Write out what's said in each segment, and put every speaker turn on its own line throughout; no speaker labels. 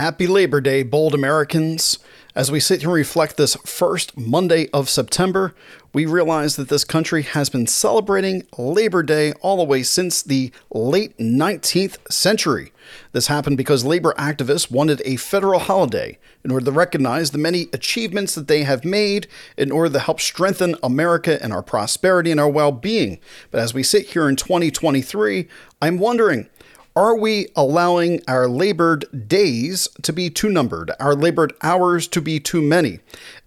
Happy Labor Day, bold Americans. As we sit here and reflect this first Monday of September, we realize that this country has been celebrating Labor Day all the way since the late 19th century. This happened because labor activists wanted a federal holiday in order to recognize the many achievements that they have made in order to help strengthen America and our prosperity and our well being. But as we sit here in 2023, I'm wondering, are we allowing our labored days to be too numbered, our labored hours to be too many?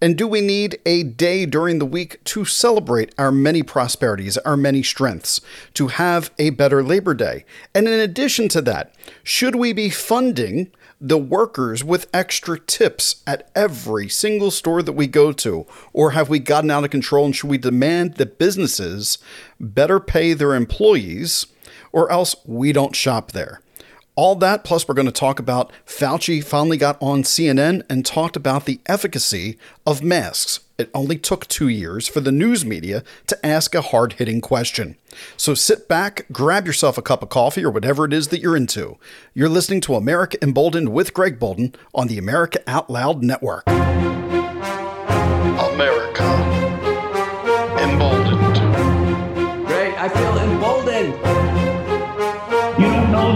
And do we need a day during the week to celebrate our many prosperities, our many strengths, to have a better Labor Day? And in addition to that, should we be funding the workers with extra tips at every single store that we go to? Or have we gotten out of control and should we demand that businesses better pay their employees? Or else we don't shop there. All that, plus, we're going to talk about Fauci finally got on CNN and talked about the efficacy of masks. It only took two years for the news media to ask a hard hitting question. So sit back, grab yourself a cup of coffee or whatever it is that you're into. You're listening to America Emboldened with Greg Boulden on the America Out Loud Network. America Emboldened.
Great, I feel emboldened.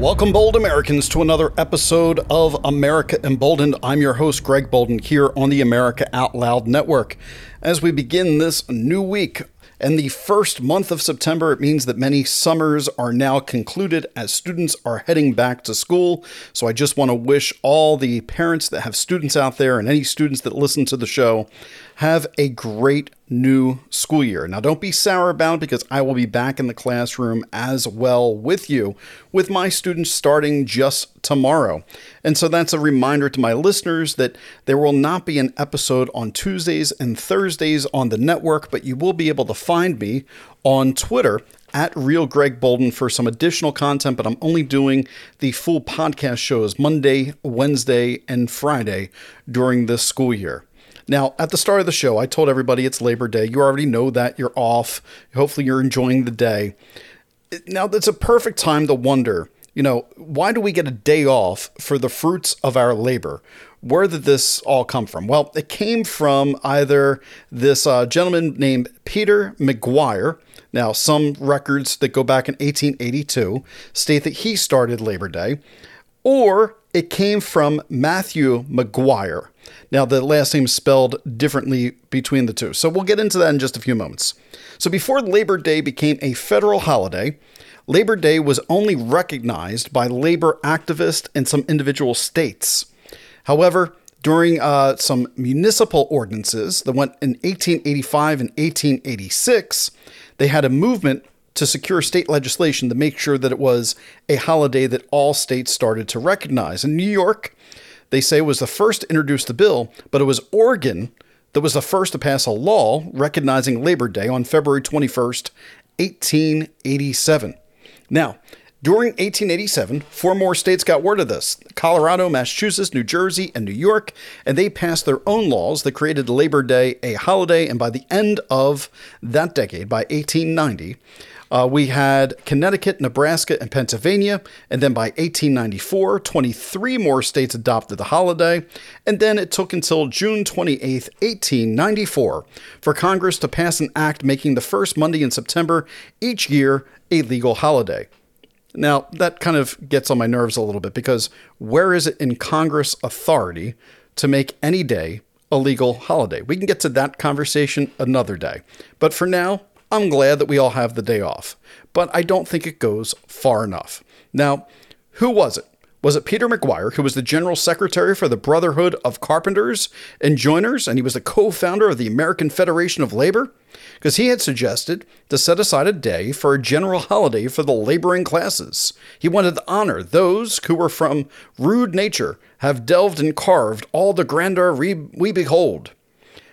Welcome, bold Americans, to another episode of America Emboldened. I'm your host, Greg Boulden, here on the America Out Loud Network. As we begin this new week, and the first month of September, it means that many summers are now concluded as students are heading back to school. So I just want to wish all the parents that have students out there and any students that listen to the show have a great new school year. Now, don't be sour about it because I will be back in the classroom as well with you, with my students starting just tomorrow. And so that's a reminder to my listeners that there will not be an episode on Tuesdays and Thursdays on the network, but you will be able to find me on Twitter at Real Greg Boulden for some additional content, but I'm only doing the full podcast shows Monday, Wednesday, and Friday during this school year. Now, at the start of the show, I told everybody it's Labor Day. You already know that. You're off. Hopefully, you're enjoying the day. Now, that's a perfect time to wonder you know, why do we get a day off for the fruits of our labor? Where did this all come from? Well, it came from either this uh, gentleman named Peter McGuire. Now, some records that go back in 1882 state that he started Labor Day, or it came from Matthew Maguire. Now, the last name spelled differently between the two. So we'll get into that in just a few moments. So before Labor Day became a federal holiday, Labor Day was only recognized by labor activists in some individual states. However, during uh, some municipal ordinances that went in 1885 and 1886, they had a movement to secure state legislation to make sure that it was a holiday that all states started to recognize. In New York, they say was the first to introduce the bill, but it was Oregon that was the first to pass a law recognizing Labor Day on February 21st, 1887. Now, during 1887, four more states got word of this Colorado, Massachusetts, New Jersey, and New York, and they passed their own laws that created Labor Day a holiday. And by the end of that decade, by 1890, uh, we had Connecticut, Nebraska, and Pennsylvania. And then by 1894, 23 more states adopted the holiday. And then it took until June 28, 1894, for Congress to pass an act making the first Monday in September each year a legal holiday. Now, that kind of gets on my nerves a little bit because where is it in Congress authority to make any day a legal holiday? We can get to that conversation another day. But for now, I'm glad that we all have the day off, but I don't think it goes far enough. Now, who was it? Was it Peter McGuire, who was the general secretary for the Brotherhood of Carpenters and Joiners, and he was the co founder of the American Federation of Labor? Because he had suggested to set aside a day for a general holiday for the laboring classes. He wanted to honor those who were from rude nature, have delved and carved all the grandeur we, we behold.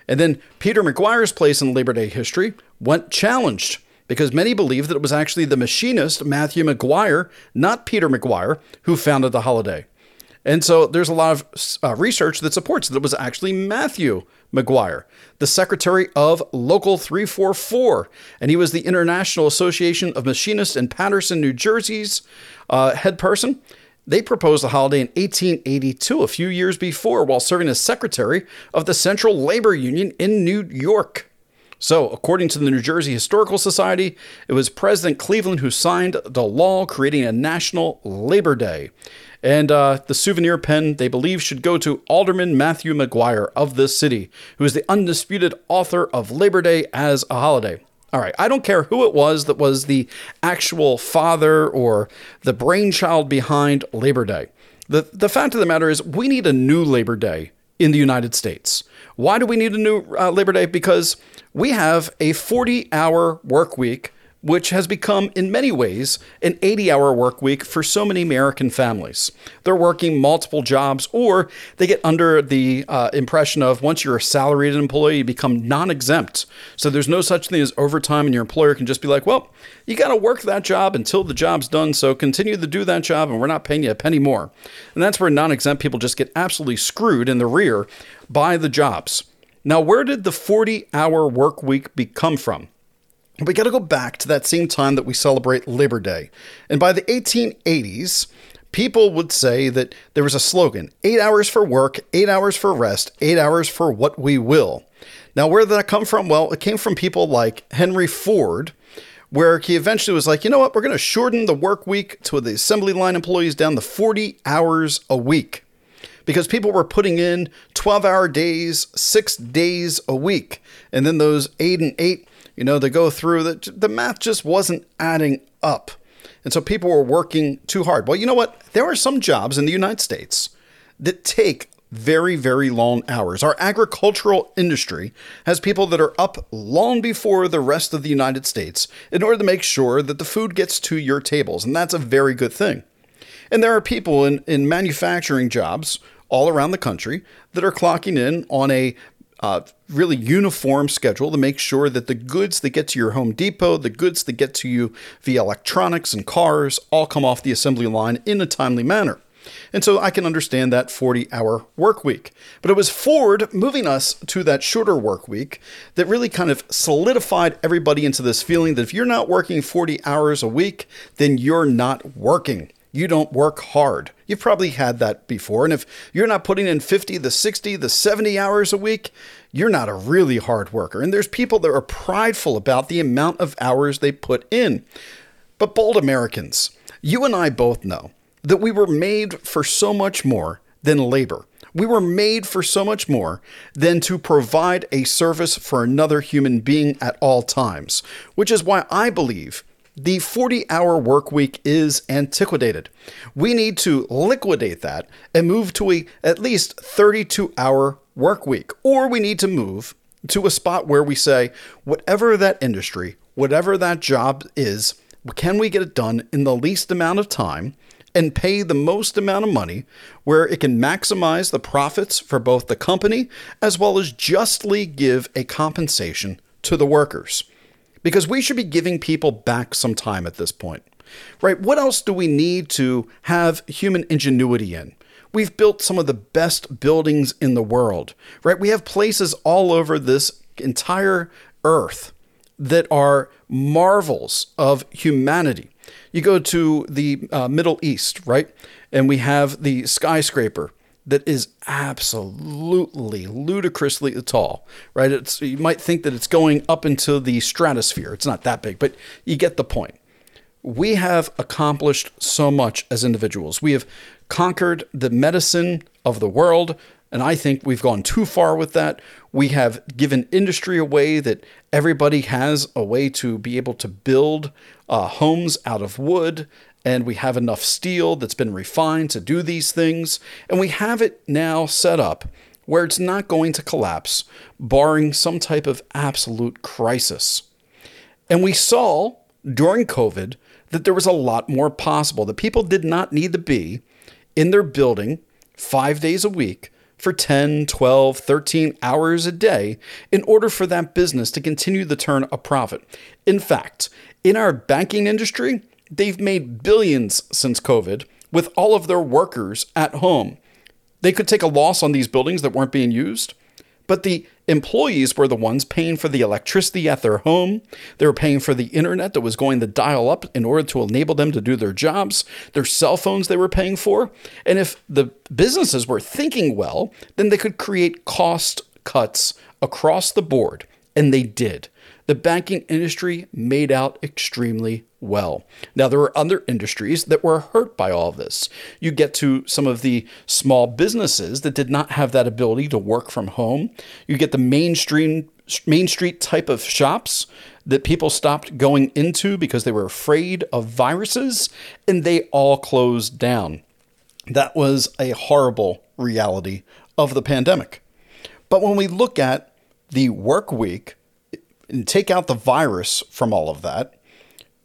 And then Peter McGuire's place in Labor Day history went challenged. because many believe that it was actually the machinist, Matthew Maguire, not Peter McGuire, who founded the holiday. And so there's a lot of uh, research that supports that it was actually Matthew Maguire, the secretary of Local 344. And he was the International Association of Machinists in Paterson, New Jersey's uh, head person. They proposed the holiday in 1882, a few years before, while serving as secretary of the Central Labor Union in New York. So, according to the New Jersey Historical Society, it was President Cleveland who signed the law creating a national Labor Day. And uh, the souvenir pen, they believe, should go to Alderman Matthew Maguire of this city, who is the undisputed author of Labor Day as a holiday. All right, I don't care who it was that was the actual father or the brainchild behind Labor Day. The, the fact of the matter is, we need a new Labor Day in the United States. Why do we need a new uh, Labor Day? Because we have a 40 hour work week which has become, in many ways, an 80 hour work week for so many American families. They're working multiple jobs, or they get under the uh, impression of once you're a salaried employee, you become non exempt. So there's no such thing as overtime, and your employer can just be like, well, you got to work that job until the job's done, so continue to do that job, and we're not paying you a penny more. And that's where non exempt people just get absolutely screwed in the rear by the jobs. Now, where did the 40 hour work week be, come from? We got to go back to that same time that we celebrate Labor Day. And by the 1880s, people would say that there was a slogan eight hours for work, eight hours for rest, eight hours for what we will. Now, where did that come from? Well, it came from people like Henry Ford, where he eventually was like, you know what, we're going to shorten the work week to the assembly line employees down to 40 hours a week. Because people were putting in 12 hour days, six days a week. And then those eight and eight you know, to go through the the math just wasn't adding up. And so people were working too hard. Well, you know what? There are some jobs in the United States that take very, very long hours. Our agricultural industry has people that are up long before the rest of the United States in order to make sure that the food gets to your tables. And that's a very good thing. And there are people in, in manufacturing jobs all around the country that are clocking in on a uh, really uniform schedule to make sure that the goods that get to your Home Depot, the goods that get to you via electronics and cars, all come off the assembly line in a timely manner. And so I can understand that 40 hour work week. But it was Ford moving us to that shorter work week that really kind of solidified everybody into this feeling that if you're not working 40 hours a week, then you're not working you don't work hard. You've probably had that before. And if you're not putting in 50, the 60, the 70 hours a week, you're not a really hard worker. And there's people that are prideful about the amount of hours they put in. But bold Americans, you and I both know that we were made for so much more than labor. We were made for so much more than to provide a service for another human being at all times, which is why I believe the 40 hour work week is antiquated. We need to liquidate that and move to a at least 32 hour work week. Or we need to move to a spot where we say, whatever that industry, whatever that job is, can we get it done in the least amount of time and pay the most amount of money where it can maximize the profits for both the company as well as justly give a compensation to the workers? Because we should be giving people back some time at this point. Right? What else do we need to have human ingenuity in? We've built some of the best buildings in the world, right? We have places all over this entire earth that are marvels of humanity. You go to the uh, Middle East, right? And we have the skyscraper that is absolutely ludicrously tall, right? It's you might think that it's going up into the stratosphere. It's not that big, but you get the point. We have accomplished so much as individuals. We have conquered the medicine of the world, and I think we've gone too far with that. We have given industry a way that everybody has a way to be able to build uh, homes out of wood and we have enough steel that's been refined to do these things, and we have it now set up where it's not going to collapse, barring some type of absolute crisis. And we saw during COVID that there was a lot more possible, that people did not need to be in their building five days a week for 10, 12, 13 hours a day in order for that business to continue to turn a profit. In fact, in our banking industry, they've made billions since COVID with all of their workers at home. They could take a loss on these buildings that weren't being used, but the employees were the ones paying for the electricity at their home. They were paying for the internet that was going to dial up in order to enable them to do their jobs, their cell phones they were paying for. And if the businesses were thinking well, then they could create cost cuts across the board. And they did the banking industry made out extremely well. Now, there were other industries that were hurt by all this. You get to some of the small businesses that did not have that ability to work from home. You get the mainstream main street type of shops that people stopped going into because they were afraid of viruses and they all closed down. That was a horrible reality of the pandemic. But when we look at the work week and take out the virus from all of that,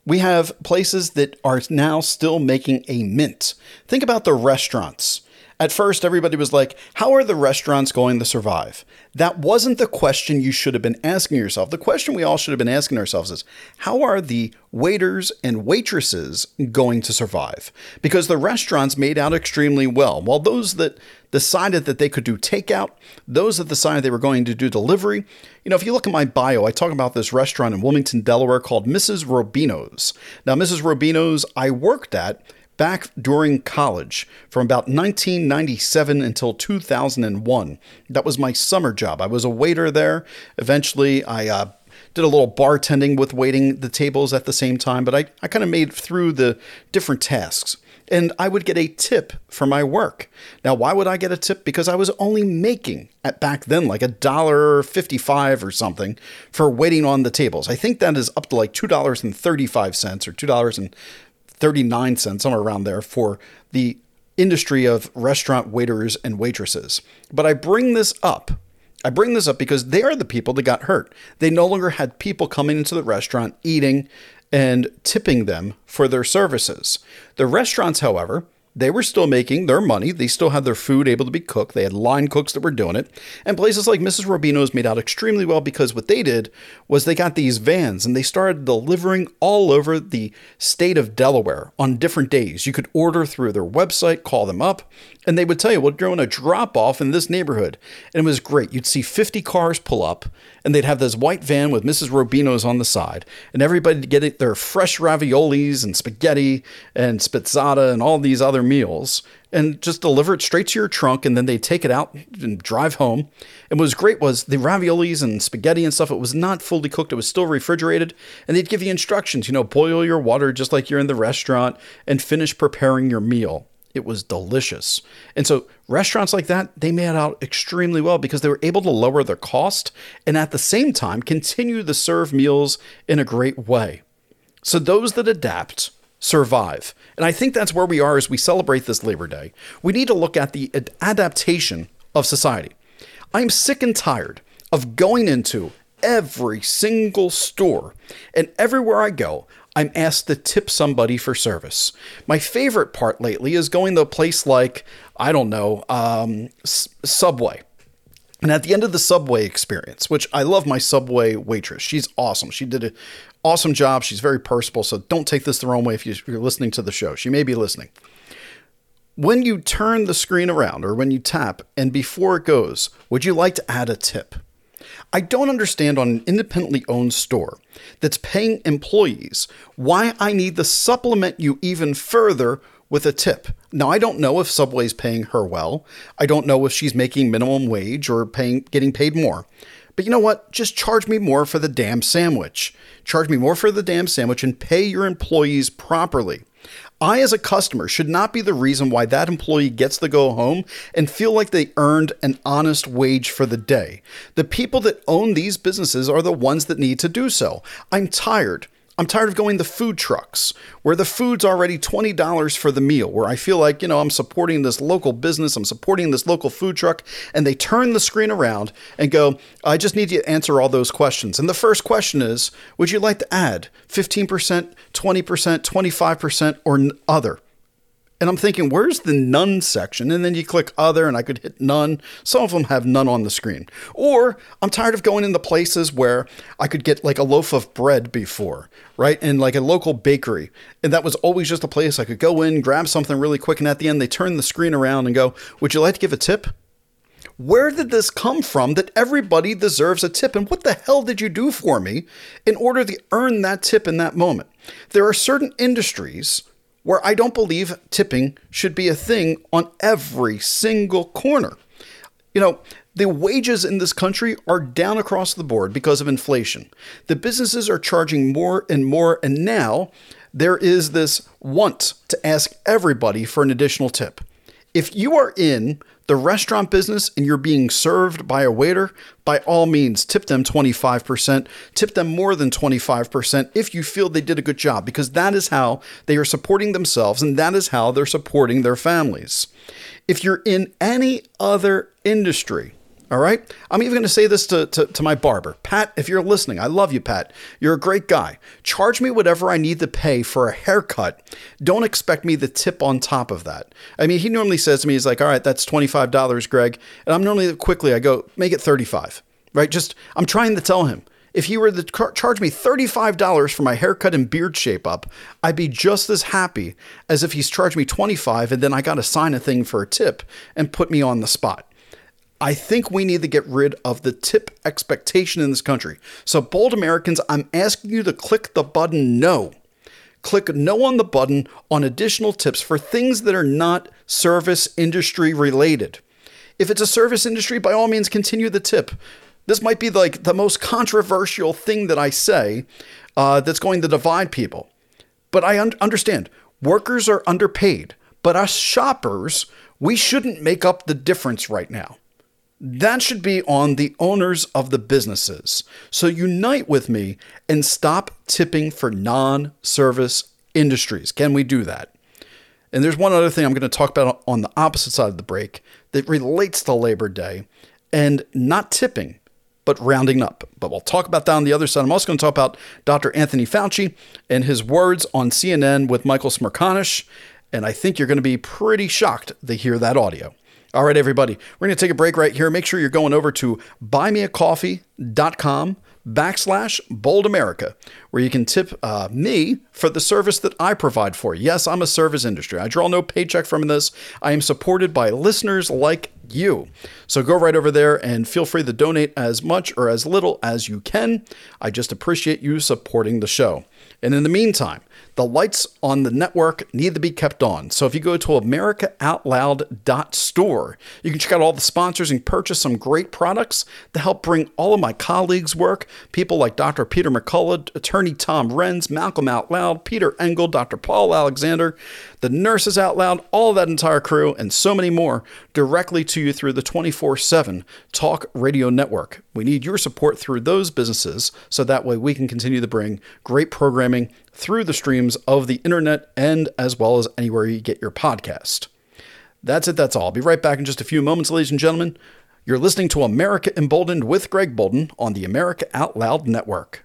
we have places that are now still making a mint. Think about the restaurants. At first, everybody was like, How are the restaurants going to survive? That wasn't the question you should have been asking yourself. The question we all should have been asking ourselves is, How are the waiters and waitresses going to survive? Because the restaurants made out extremely well, while those that decided that they could do takeout, those that decided they were going to do delivery. You know, if you look at my bio, I talk about this restaurant in Wilmington, Delaware called Mrs. Robino's. Now, Mrs. Robino's, I worked at back during college from about 1997 until 2001. That was my summer job. I was a waiter there. Eventually, I uh, did a little bartending with waiting the tables at the same time, but I, I kind of made through the different tasks. And I would get a tip for my work. Now, why would I get a tip? Because I was only making at back then like a dollar fifty-five or something for waiting on the tables. I think that is up to like two dollars and thirty-five cents or two dollars and 39 cents, somewhere around there, for the industry of restaurant waiters and waitresses. But I bring this up. I bring this up because they are the people that got hurt. They no longer had people coming into the restaurant eating and tipping them for their services. The restaurants, however, they were still making their money. They still had their food able to be cooked. They had line cooks that were doing it. And places like Mrs. Robino's made out extremely well because what they did was they got these vans and they started delivering all over the state of Delaware on different days. You could order through their website, call them up, and they would tell you, well, we're doing a drop off in this neighborhood. And it was great. You'd see 50 cars pull up, and they'd have this white van with Mrs. Robino's on the side, and everybody'd get their fresh raviolis and spaghetti and spizzata and all these other meals, and just deliver it straight to your trunk. And then they'd take it out and drive home. And what was great was the raviolis and spaghetti and stuff, it was not fully cooked, it was still refrigerated. And they'd give you instructions, you know, boil your water just like you're in the restaurant and finish preparing your meal. It was delicious. And so restaurants like that, they made out extremely well because they were able to lower their cost and at the same time continue to serve meals in a great way. So those that adapt survive. And I think that's where we are as we celebrate this Labor Day. We need to look at the adaptation of society. I'm sick and tired of going into every single store and everywhere I go, I'm asked to tip somebody for service. My favorite part lately is going to a place like, I don't know, um, S- Subway. And at the end of the Subway experience, which I love my Subway waitress, she's awesome. She did an awesome job. She's very personable. So don't take this the wrong way if you're listening to the show. She may be listening. When you turn the screen around or when you tap, and before it goes, would you like to add a tip? I don't understand on an independently owned store that's paying employees why I need to supplement you even further with a tip. Now I don't know if Subway's paying her well. I don't know if she's making minimum wage or paying getting paid more. But you know what? Just charge me more for the damn sandwich. Charge me more for the damn sandwich and pay your employees properly. I, as a customer, should not be the reason why that employee gets to go home and feel like they earned an honest wage for the day. The people that own these businesses are the ones that need to do so. I'm tired I'm tired of going to food trucks where the food's already $20 for the meal, where I feel like, you know, I'm supporting this local business, I'm supporting this local food truck, and they turn the screen around and go, I just need you to answer all those questions. And the first question is, would you like to add 15%, 20%, 25%, or other? And I'm thinking, where's the none section? And then you click other and I could hit none. Some of them have none on the screen. Or I'm tired of going into places where I could get like a loaf of bread before, right? And like a local bakery. And that was always just a place I could go in, grab something really quick. And at the end, they turn the screen around and go, Would you like to give a tip? Where did this come from that everybody deserves a tip? And what the hell did you do for me in order to earn that tip in that moment? There are certain industries where I don't believe tipping should be a thing on every single corner. You know, the wages in this country are down across the board because of inflation. The businesses are charging more and more, and now there is this want to ask everybody for an additional tip. If you are in the restaurant business and you're being served by a waiter, by all means, tip them 25%, tip them more than 25% if you feel they did a good job, because that is how they are supporting themselves and that is how they're supporting their families. If you're in any other industry, all right. I'm even going to say this to, to, to, my barber. Pat, if you're listening, I love you, Pat. You're a great guy. Charge me whatever I need to pay for a haircut. Don't expect me to tip on top of that. I mean, he normally says to me, he's like, all right, that's $25, Greg. And I'm normally quickly, I go, make it 35, right? Just, I'm trying to tell him. If he were to car- charge me $35 for my haircut and beard shape up, I'd be just as happy as if he's charged me 25 and then I got to sign a thing for a tip and put me on the spot. I think we need to get rid of the tip expectation in this country. So, bold Americans, I'm asking you to click the button no. Click no on the button on additional tips for things that are not service industry related. If it's a service industry, by all means, continue the tip. This might be like the most controversial thing that I say uh, that's going to divide people. But I un- understand workers are underpaid, but us shoppers, we shouldn't make up the difference right now. That should be on the owners of the businesses. So unite with me and stop tipping for non service industries. Can we do that? And there's one other thing I'm going to talk about on the opposite side of the break that relates to Labor Day and not tipping, but rounding up. But we'll talk about that on the other side. I'm also going to talk about Dr. Anthony Fauci and his words on CNN with Michael Smerconish. And I think you're going to be pretty shocked to hear that audio. All right, everybody, we're going to take a break right here. Make sure you're going over to buymeacoffee.com backslash bold America, where you can tip uh, me for the service that I provide for you. Yes, I'm a service industry. I draw no paycheck from this. I am supported by listeners like you. So go right over there and feel free to donate as much or as little as you can. I just appreciate you supporting the show. And in the meantime, the lights on the network need to be kept on. So if you go to americaoutloud.store, you can check out all the sponsors and purchase some great products to help bring all of my colleagues' work. People like Dr. Peter McCullough, attorney Tom Renz, Malcolm Out Loud, Peter Engel, Dr. Paul Alexander, the Nurses Out Loud, all that entire crew, and so many more directly to you through the 24 7 Talk Radio Network. We need your support through those businesses so that way we can continue to bring great programming through the streams of the internet and as well as anywhere you get your podcast. That's it, that's all. I'll be right back in just a few moments, ladies and gentlemen. You're listening to America Emboldened with Greg Boulden on the America Out Loud Network.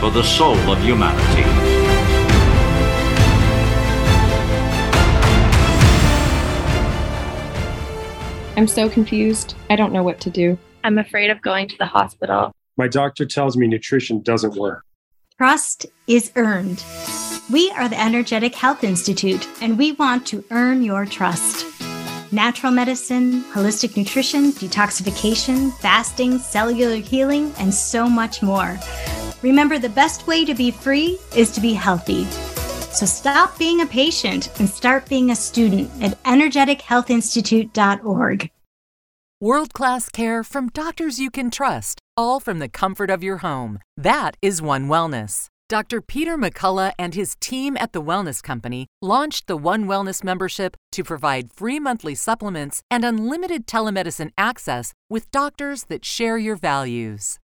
for the soul of humanity.
I'm so confused. I don't know what to do.
I'm afraid of going to the hospital.
My doctor tells me nutrition doesn't work.
Trust is earned. We are the Energetic Health Institute, and we want to earn your trust. Natural medicine, holistic nutrition, detoxification, fasting, cellular healing, and so much more. Remember, the best way to be free is to be healthy. So stop being a patient and start being a student at energetichealthinstitute.org.
World class care from doctors you can trust, all from the comfort of your home. That is One Wellness. Dr. Peter McCullough and his team at the Wellness Company launched the One Wellness membership to provide free monthly supplements and unlimited telemedicine access with doctors that share your values.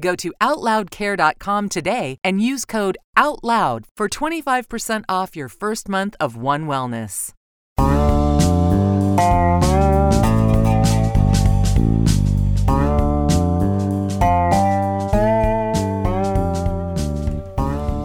Go to OutLoudCare.com today and use code OUTLOUD for 25% off your first month of One Wellness.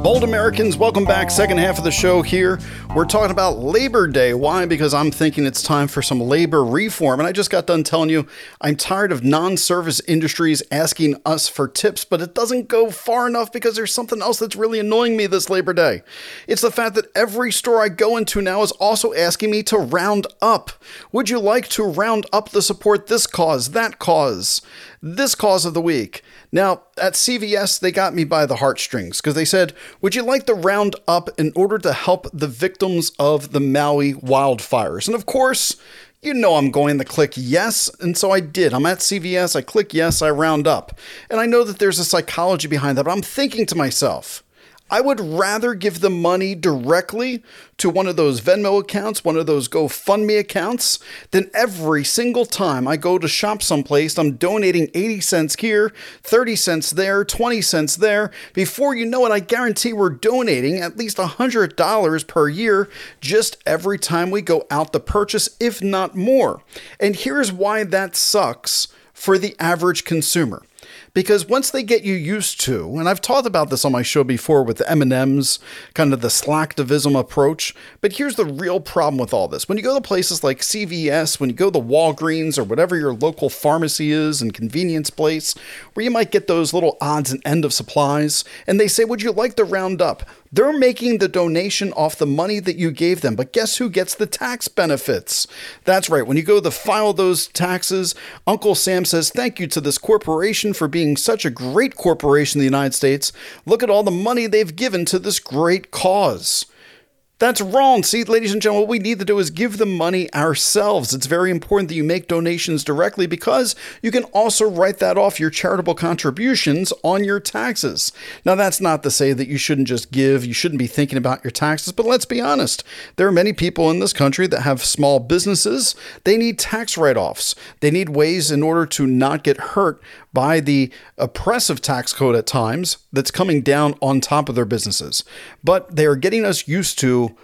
Bold Americans, welcome back. Second half of the show here. We're talking about Labor Day. Why? Because I'm thinking it's time for some labor reform. And I just got done telling you I'm tired of non service industries asking us for tips, but it doesn't go far enough because there's something else that's really annoying me this Labor Day. It's the fact that every store I go into now is also asking me to round up. Would you like to round up the support this cause, that cause? this cause of the week. Now, at CVS, they got me by the heartstrings because they said, Would you like to round up in order to help the victims of the Maui wildfires? And of course, you know I'm going to click yes, and so I did. I'm at CVS, I click yes, I round up. And I know that there's a psychology behind that, but I'm thinking to myself, I would rather give the money directly to one of those Venmo accounts, one of those GoFundMe accounts, than every single time I go to shop someplace, I'm donating 80 cents here, 30 cents there, 20 cents there. Before you know it, I guarantee we're donating at least $100 per year just every time we go out to purchase, if not more. And here's why that sucks for the average consumer because once they get you used to, and I've talked about this on my show before with M&Ms, kind of the slacktivism approach, but here's the real problem with all this. When you go to places like CVS, when you go to Walgreens or whatever your local pharmacy is and convenience place, where you might get those little odds and end of supplies, and they say, "Would you like the round up?" They're making the donation off the money that you gave them, but guess who gets the tax benefits? That's right. When you go to file those taxes, Uncle Sam says, Thank you to this corporation for being such a great corporation in the United States. Look at all the money they've given to this great cause. That's wrong. See, ladies and gentlemen, what we need to do is give the money ourselves. It's very important that you make donations directly because you can also write that off your charitable contributions on your taxes. Now, that's not to say that you shouldn't just give, you shouldn't be thinking about your taxes, but let's be honest. There are many people in this country that have small businesses. They need tax write offs, they need ways in order to not get hurt by the oppressive tax code at times that's coming down on top of their businesses. But they are getting us used to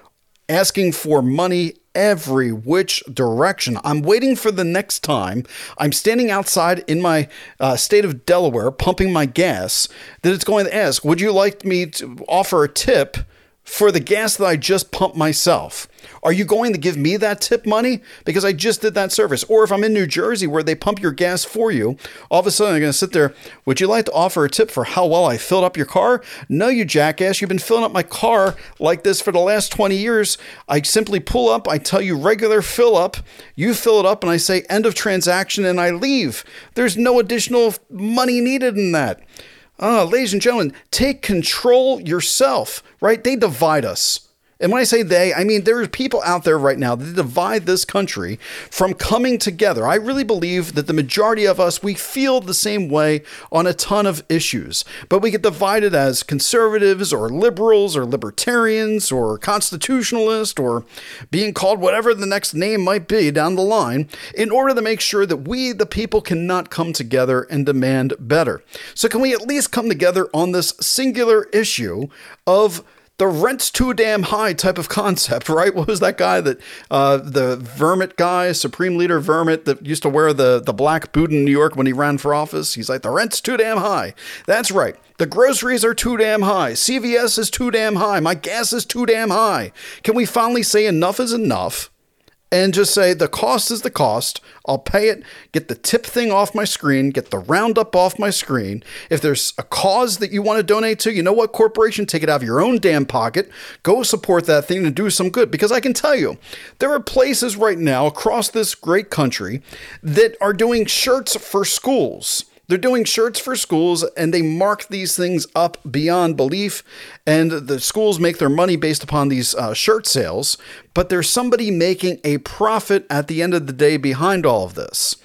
asking for money every which direction. I'm waiting for the next time I'm standing outside in my uh, state of Delaware pumping my gas that it's going to ask, Would you like me to offer a tip for the gas that I just pumped myself? Are you going to give me that tip money? Because I just did that service. Or if I'm in New Jersey where they pump your gas for you, all of a sudden I'm going to sit there. Would you like to offer a tip for how well I filled up your car? No, you jackass. You've been filling up my car like this for the last 20 years. I simply pull up, I tell you regular fill up, you fill it up, and I say end of transaction and I leave. There's no additional money needed in that. Ah, ladies and gentlemen, take control yourself, right? They divide us. And when I say they, I mean there are people out there right now that divide this country from coming together. I really believe that the majority of us, we feel the same way on a ton of issues, but we get divided as conservatives or liberals or libertarians or constitutionalists or being called whatever the next name might be down the line in order to make sure that we, the people, cannot come together and demand better. So, can we at least come together on this singular issue of the rent's too damn high type of concept, right? What was that guy that uh, the Vermit guy, Supreme Leader Vermit, that used to wear the the black boot in New York when he ran for office? He's like, the rent's too damn high. That's right. The groceries are too damn high. CVS is too damn high. My gas is too damn high. Can we finally say enough is enough? And just say the cost is the cost. I'll pay it, get the tip thing off my screen, get the roundup off my screen. If there's a cause that you want to donate to, you know what, corporation, take it out of your own damn pocket. Go support that thing and do some good. Because I can tell you, there are places right now across this great country that are doing shirts for schools. They're doing shirts for schools and they mark these things up beyond belief. And the schools make their money based upon these uh, shirt sales. But there's somebody making a profit at the end of the day behind all of this.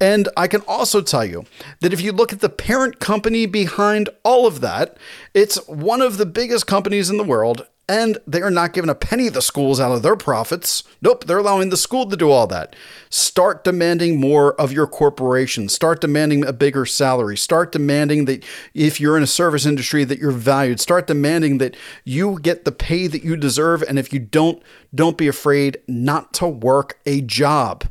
And I can also tell you that if you look at the parent company behind all of that, it's one of the biggest companies in the world and they are not giving a penny of the schools out of their profits. Nope, they're allowing the school to do all that. Start demanding more of your corporation. Start demanding a bigger salary. Start demanding that if you're in a service industry that you're valued. Start demanding that you get the pay that you deserve and if you don't, don't be afraid not to work a job.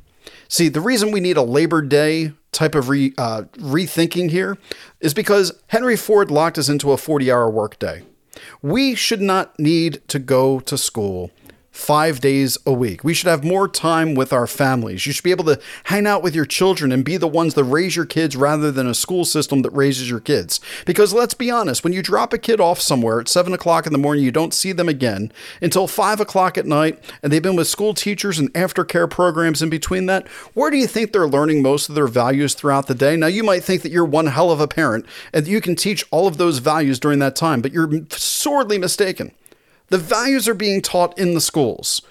See, the reason we need a Labor Day type of re, uh, rethinking here is because Henry Ford locked us into a 40 hour workday. We should not need to go to school five days a week. We should have more time with our families. You should be able to hang out with your children and be the ones that raise your kids rather than a school system that raises your kids. Because let's be honest, when you drop a kid off somewhere at seven o'clock in the morning, you don't see them again until five o'clock at night, and they've been with school teachers and aftercare programs in between that. Where do you think they're learning most of their values throughout the day? Now, you might think that you're one hell of a parent and you can teach all of those values during that time, but you're sorely mistaken. The values are being taught in the schools.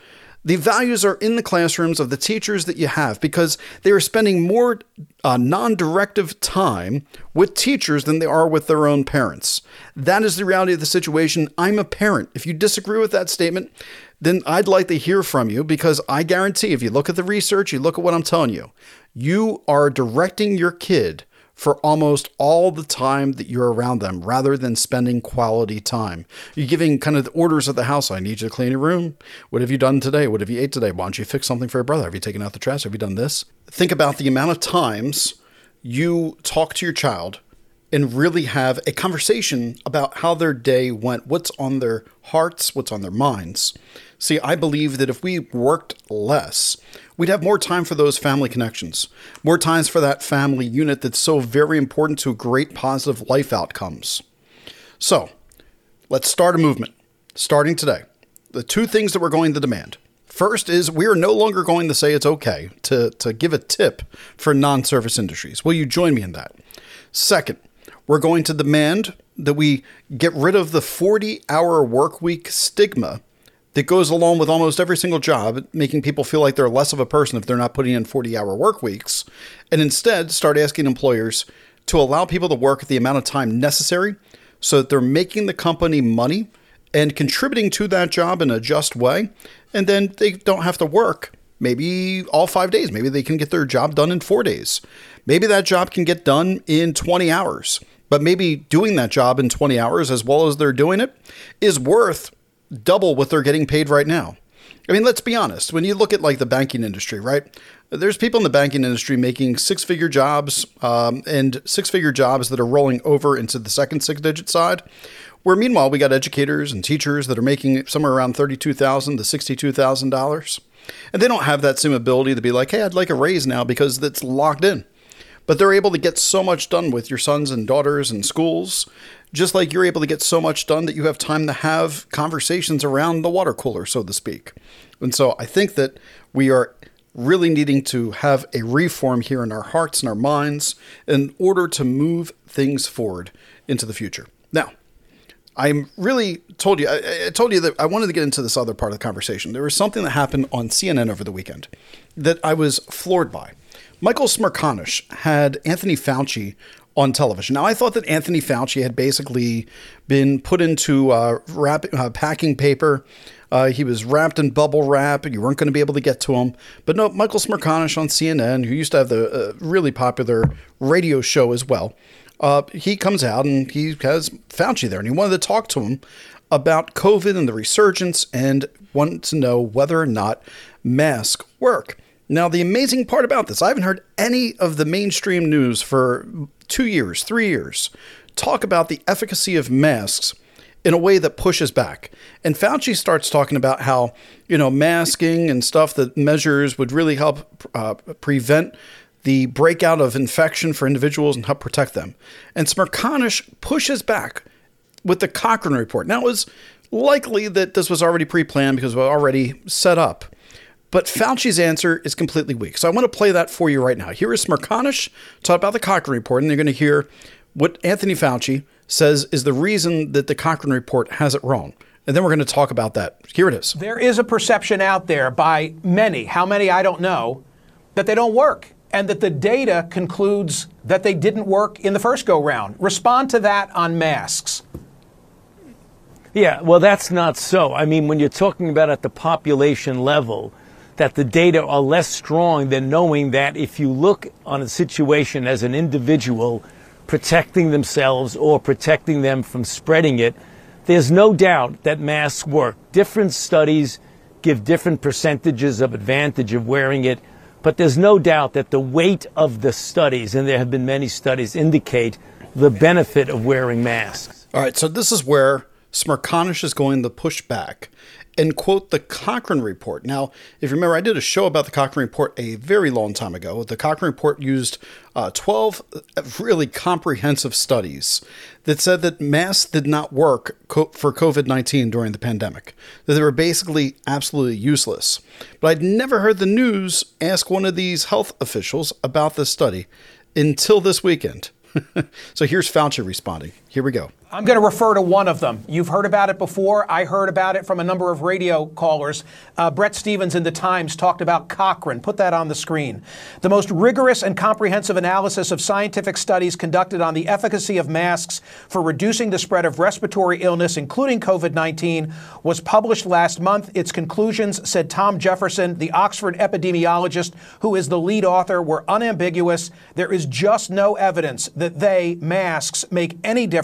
The values are in the classrooms of the teachers that you have because they are spending more uh, non directive time with teachers than they are with their own parents. That is the reality of the situation. I'm a parent. If you disagree with that statement, then I'd like to hear from you because I guarantee if you look at the research, you look at what I'm telling you, you are directing your kid for almost all the time that you're around them rather than spending quality time. You're giving kind of the orders of the house. I need you to clean your room. What have you done today? What have you ate today? Why don't you fix something for your brother? Have you taken out the trash? Have you done this? Think about the amount of times you talk to your child and really have a conversation about how their day went, what's on their hearts, what's on their minds. See, I believe that if we worked less, we'd have more time for those family connections, more times for that family unit that's so very important to great positive life outcomes. So, let's start a movement starting today. The two things that we're going to demand. First is we are no longer going to say it's okay to, to give a tip for non service industries. Will you join me in that? Second, we're going to demand that we get rid of the 40 hour work week stigma that goes along with almost every single job, making people feel like they're less of a person if they're not putting in 40 hour work weeks, and instead start asking employers to allow people to work the amount of time necessary so that they're making the company money and contributing to that job in a just way. And then they don't have to work maybe all five days. Maybe they can get their job done in four days. Maybe that job can get done in 20 hours. But maybe doing that job in 20 hours as well as they're doing it is worth double what they're getting paid right now. I mean, let's be honest. When you look at like the banking industry, right? There's people in the banking industry making six figure jobs um, and six figure jobs that are rolling over into the second six digit side. Where meanwhile, we got educators and teachers that are making somewhere around 32,000 to $62,000. And they don't have that same ability to be like, hey, I'd like a raise now because it's locked in. But they're able to get so much done with your sons and daughters and schools just like you're able to get so much done that you have time to have conversations around the water cooler, so to speak. And so I think that we are really needing to have a reform here in our hearts and our minds in order to move things forward into the future. Now, I'm really told you, I, I, told you that I wanted to get into this other part of the conversation. There was something that happened on CNN over the weekend that I was floored by. Michael Smerconish had Anthony Fauci on television. Now, I thought that Anthony Fauci had basically been put into uh, wrap, uh, packing paper. Uh, he was wrapped in bubble wrap, and you weren't going to be able to get to him. But no, Michael Smerconish on CNN, who used to have the uh, really popular radio show as well, uh, he comes out and he has Fauci there, and he wanted to talk to him about COVID and the resurgence, and wanted to know whether or not masks work. Now, the amazing part about this, I haven't heard any of the mainstream news for two years, three years, talk about the efficacy of masks in a way that pushes back. And Fauci starts talking about how, you know, masking and stuff that measures would really help uh, prevent the breakout of infection for individuals and help protect them. And Smerconish pushes back with the Cochrane report. Now, it was likely that this was already pre planned because it was already set up. But Fauci's answer is completely weak. So I want to play that for you right now. Here is Smerconish talk about the Cochrane report, and you're going to hear what Anthony Fauci says is the reason that the Cochrane report has it wrong. And then we're going to talk about that. Here it is.
There is a perception out there by many, how many I don't know, that they don't work and that the data concludes that they didn't work in the first go round. Respond to that on masks.
Yeah, well, that's not so. I mean, when you're talking about at the population level, that the data are less strong than knowing that if you look on a situation as an individual protecting themselves or protecting them from spreading it, there's no doubt that masks work. Different studies give different percentages of advantage of wearing it, but there's no doubt that the weight of the studies, and there have been many studies, indicate the benefit of wearing masks.
All right, so this is where Smerconish is going to push back and quote the Cochrane report. Now, if you remember, I did a show about the Cochrane report a very long time ago. The Cochrane report used uh, 12 really comprehensive studies that said that masks did not work co- for COVID 19 during the pandemic, that they were basically absolutely useless. But I'd never heard the news ask one of these health officials about this study until this weekend. so here's Fauci responding. Here we go.
I'm going to refer to one of them. You've heard about it before. I heard about it from a number of radio callers. Uh, Bret Stephens in The Times talked about Cochrane. Put that on the screen. The most rigorous and comprehensive analysis of scientific studies conducted on the efficacy of masks for reducing the spread of respiratory illness, including COVID 19, was published last month. Its conclusions, said Tom Jefferson, the Oxford epidemiologist who is the lead author, were unambiguous. There is just no evidence that they, masks, make any difference.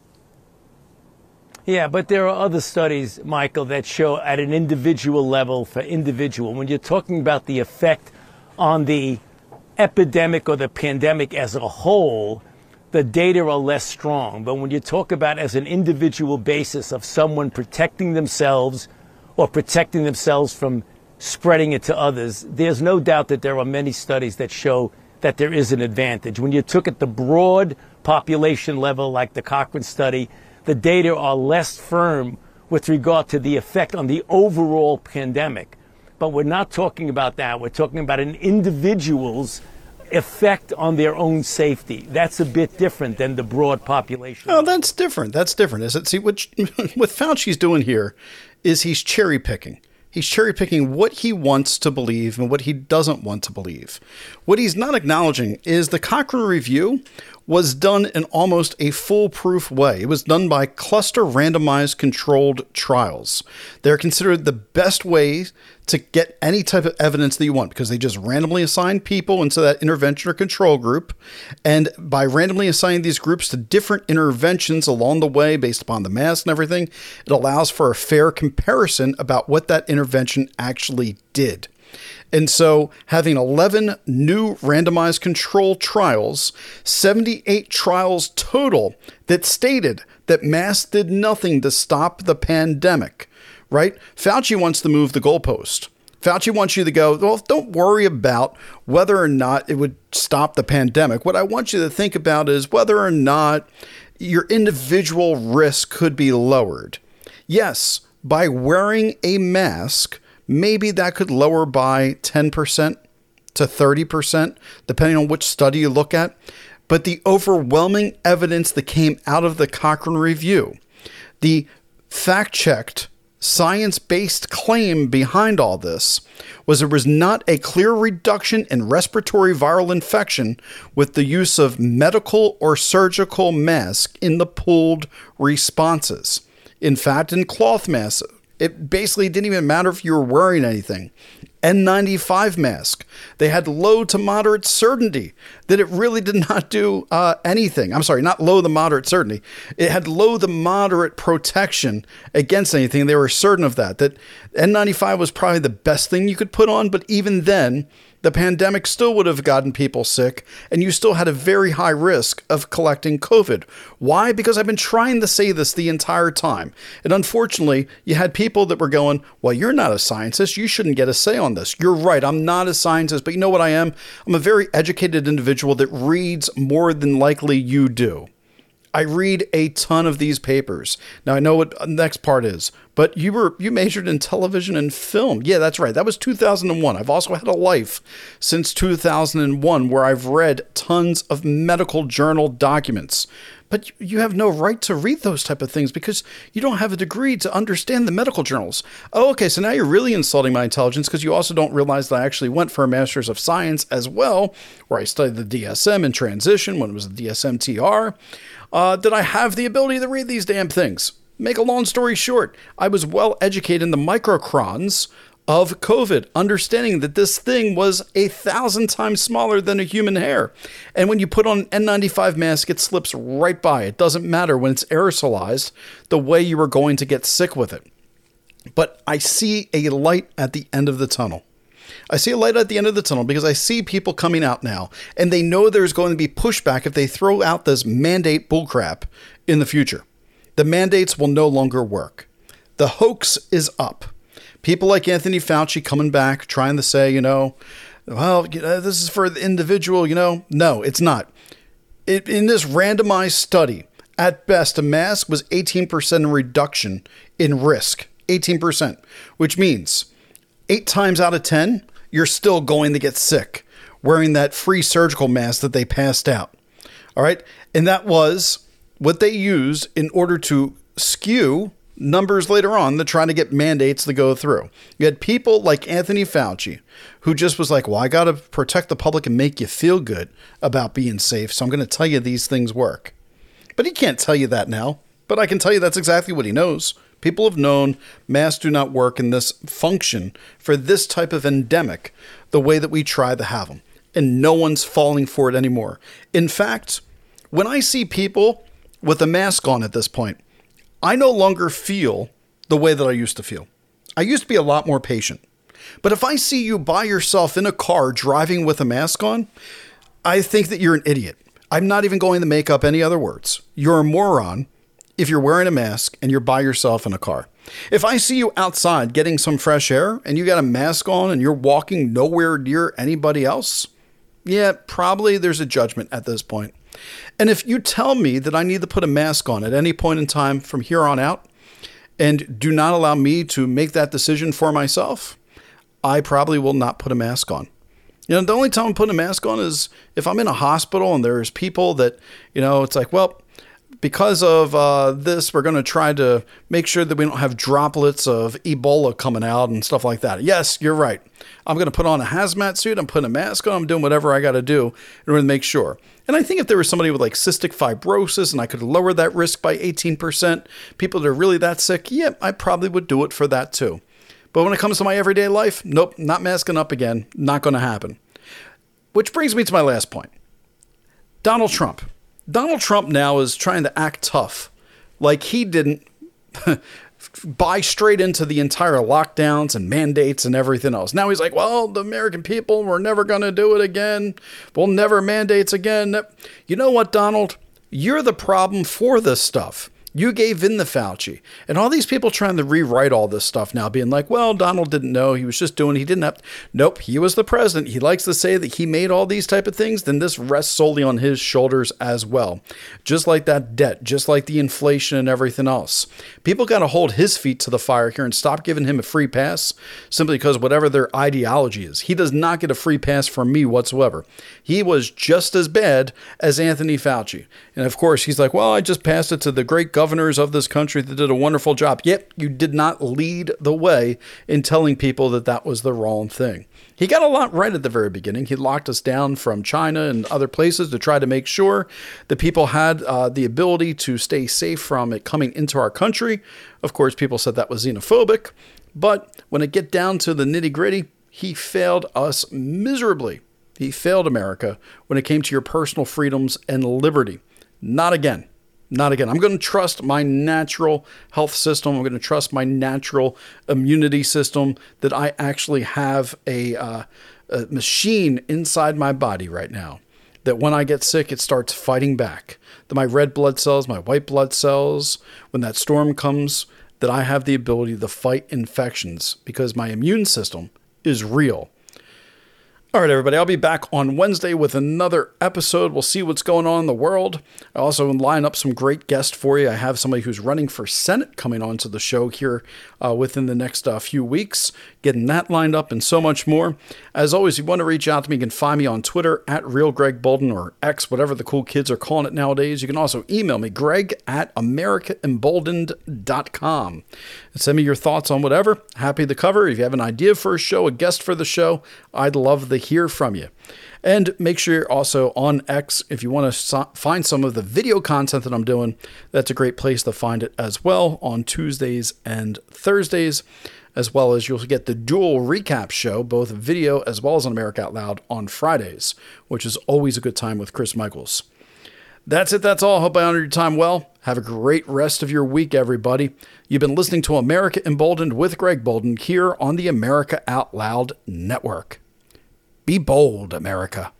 Yeah, but there are other studies, Michael, that show at an individual level for individual, when you're talking about the effect on the epidemic or the pandemic as a whole, the data are less strong. But when you talk about as an individual basis of someone protecting themselves or protecting themselves from spreading it to others, there's no doubt that there are many studies that show that there is an advantage. When you took at the broad population level, like the Cochrane study, the data are less firm with regard to the effect on the overall pandemic. But we're not talking about that. We're talking about an individual's effect on their own safety. That's a bit different than the broad population.
Oh, that's different. That's different, is it? See, what, what Fauci's doing here is he's cherry picking. He's cherry picking what he wants to believe and what he doesn't want to believe. What he's not acknowledging is the Cochrane Review was done in almost a foolproof way. It was done by cluster randomized controlled trials. They're considered the best way to get any type of evidence that you want because they just randomly assign people into that intervention or control group. And by randomly assigning these groups to different interventions along the way based upon the mass and everything, it allows for a fair comparison about what that intervention actually did. And so, having 11 new randomized control trials, 78 trials total that stated that masks did nothing to stop the pandemic, right? Fauci wants to move the goalpost. Fauci wants you to go, well, don't worry about whether or not it would stop the pandemic. What I want you to think about is whether or not your individual risk could be lowered. Yes, by wearing a mask, maybe that could lower by 10% to 30%, depending on which study you look at. But the overwhelming evidence that came out of the Cochrane Review, the fact checked, science based claim behind all this, was there was not a clear reduction in respiratory viral infection with the use of medical or surgical masks in the pooled responses. In fact, in cloth masks, It basically didn't even matter if you were wearing anything. N95 mask. They had low to moderate certainty that it really did not do uh, anything. I'm sorry, not low to moderate certainty. It had low to moderate protection against anything. They were certain of that. That N95 was probably the best thing you could put on, but even then, the pandemic still would have gotten people sick, and you still had a very high risk of collecting COVID. Why? Because I've been trying to say this the entire time. And unfortunately, you had people that were going, Well, you're not a scientist. You shouldn't get a say on this. You're right. I'm not a scientist, but you know what I am? I'm a very educated individual that reads more than likely you do. I read a ton of these papers. Now I know what the next part is, but you were you majored in television and film. Yeah, that's right. That was 2001. I've also had a life since 2001 where I've read tons of medical journal documents. But you have no right to read those type of things because you don't have a degree to understand the medical journals. Oh, okay, so now you're really insulting my intelligence because you also don't realize that I actually went for a master's of science as well, where I studied the DSM in transition when it was the DSM TR. Uh, did I have the ability to read these damn things? Make a long story short, I was well educated in the microcrons of COVID, understanding that this thing was a thousand times smaller than a human hair. And when you put on an N95 mask, it slips right by. It doesn't matter when it's aerosolized the way you are going to get sick with it. But I see a light at the end of the tunnel. I see a light at the end of the tunnel because I see people coming out now and they know there's going to be pushback if they throw out this mandate bullcrap in the future. The mandates will no longer work. The hoax is up. People like Anthony Fauci coming back trying to say, you know, well, you know, this is for the individual, you know. No, it's not. It, in this randomized study, at best, a mask was 18% reduction in risk. 18%, which means eight times out of 10, you're still going to get sick wearing that free surgical mask that they passed out. All right. And that was what they used in order to skew numbers later on that trying to get mandates to go through. You had people like Anthony Fauci who just was like, well, I got to protect the public and make you feel good about being safe. So I'm going to tell you these things work. But he can't tell you that now. But I can tell you that's exactly what he knows. People have known masks do not work in this function for this type of endemic the way that we try to have them. And no one's falling for it anymore. In fact, when I see people with a mask on at this point, I no longer feel the way that I used to feel. I used to be a lot more patient. But if I see you by yourself in a car driving with a mask on, I think that you're an idiot. I'm not even going to make up any other words. You're a moron if you're wearing a mask and you're by yourself in a car. If I see you outside getting some fresh air and you got a mask on and you're walking nowhere near anybody else, yeah, probably there's a judgment at this point. And if you tell me that I need to put a mask on at any point in time from here on out and do not allow me to make that decision for myself, I probably will not put a mask on. You know, the only time I'm putting a mask on is if I'm in a hospital and there's people that, you know, it's like, well, because of uh, this, we're going to try to make sure that we don't have droplets of Ebola coming out and stuff like that. Yes, you're right. I'm going to put on a hazmat suit. I'm putting a mask on. I'm doing whatever I got to do in order to make sure. And I think if there was somebody with like cystic fibrosis and I could lower that risk by 18%, people that are really that sick, yeah, I probably would do it for that too. But when it comes to my everyday life, nope, not masking up again. Not going to happen. Which brings me to my last point Donald Trump. Donald Trump now is trying to act tough, like he didn't buy straight into the entire lockdowns and mandates and everything else. Now he's like, well, the American people, we're never going to do it again. We'll never mandates again. You know what, Donald? You're the problem for this stuff. You gave in the Fauci. And all these people trying to rewrite all this stuff now, being like, well, Donald didn't know. He was just doing, he didn't have. Nope, he was the president. He likes to say that he made all these type of things. Then this rests solely on his shoulders as well. Just like that debt, just like the inflation and everything else. People got to hold his feet to the fire here and stop giving him a free pass simply because whatever their ideology is. He does not get a free pass from me whatsoever. He was just as bad as Anthony Fauci. And of course, he's like, well, I just passed it to the great government governors of this country that did a wonderful job. Yet you did not lead the way in telling people that that was the wrong thing. He got a lot right at the very beginning. He locked us down from China and other places to try to make sure that people had uh, the ability to stay safe from it coming into our country. Of course, people said that was xenophobic. But when it get down to the nitty gritty, he failed us miserably. He failed America when it came to your personal freedoms and liberty. Not again. Not again. I'm going to trust my natural health system. I'm going to trust my natural immunity system that I actually have a, uh, a machine inside my body right now. That when I get sick, it starts fighting back. That my red blood cells, my white blood cells, when that storm comes, that I have the ability to fight infections because my immune system is real. All right, everybody, I'll be back on Wednesday with another episode. We'll see what's going on in the world. I also line up some great guests for you. I have somebody who's running for Senate coming onto the show here uh, within the next uh, few weeks, getting that lined up and so much more. As always, if you want to reach out to me, you can find me on Twitter at Real Greg Boulden or X, whatever the cool kids are calling it nowadays. You can also email me, greg at americaemboldened.com. Send me your thoughts on whatever. Happy to cover. If you have an idea for a show, a guest for the show, I'd love the hear from you. And make sure you're also on X if you want to so- find some of the video content that I'm doing. That's a great place to find it as well on Tuesdays and Thursdays, as well as you'll get the dual recap show, both video as well as on America Out Loud on Fridays, which is always a good time with Chris Michaels. That's it. That's all. Hope I honored your time well. Have a great rest of your week, everybody. You've been listening to America Emboldened with Greg Boulden here on the America Out Loud Network. Be bold, America.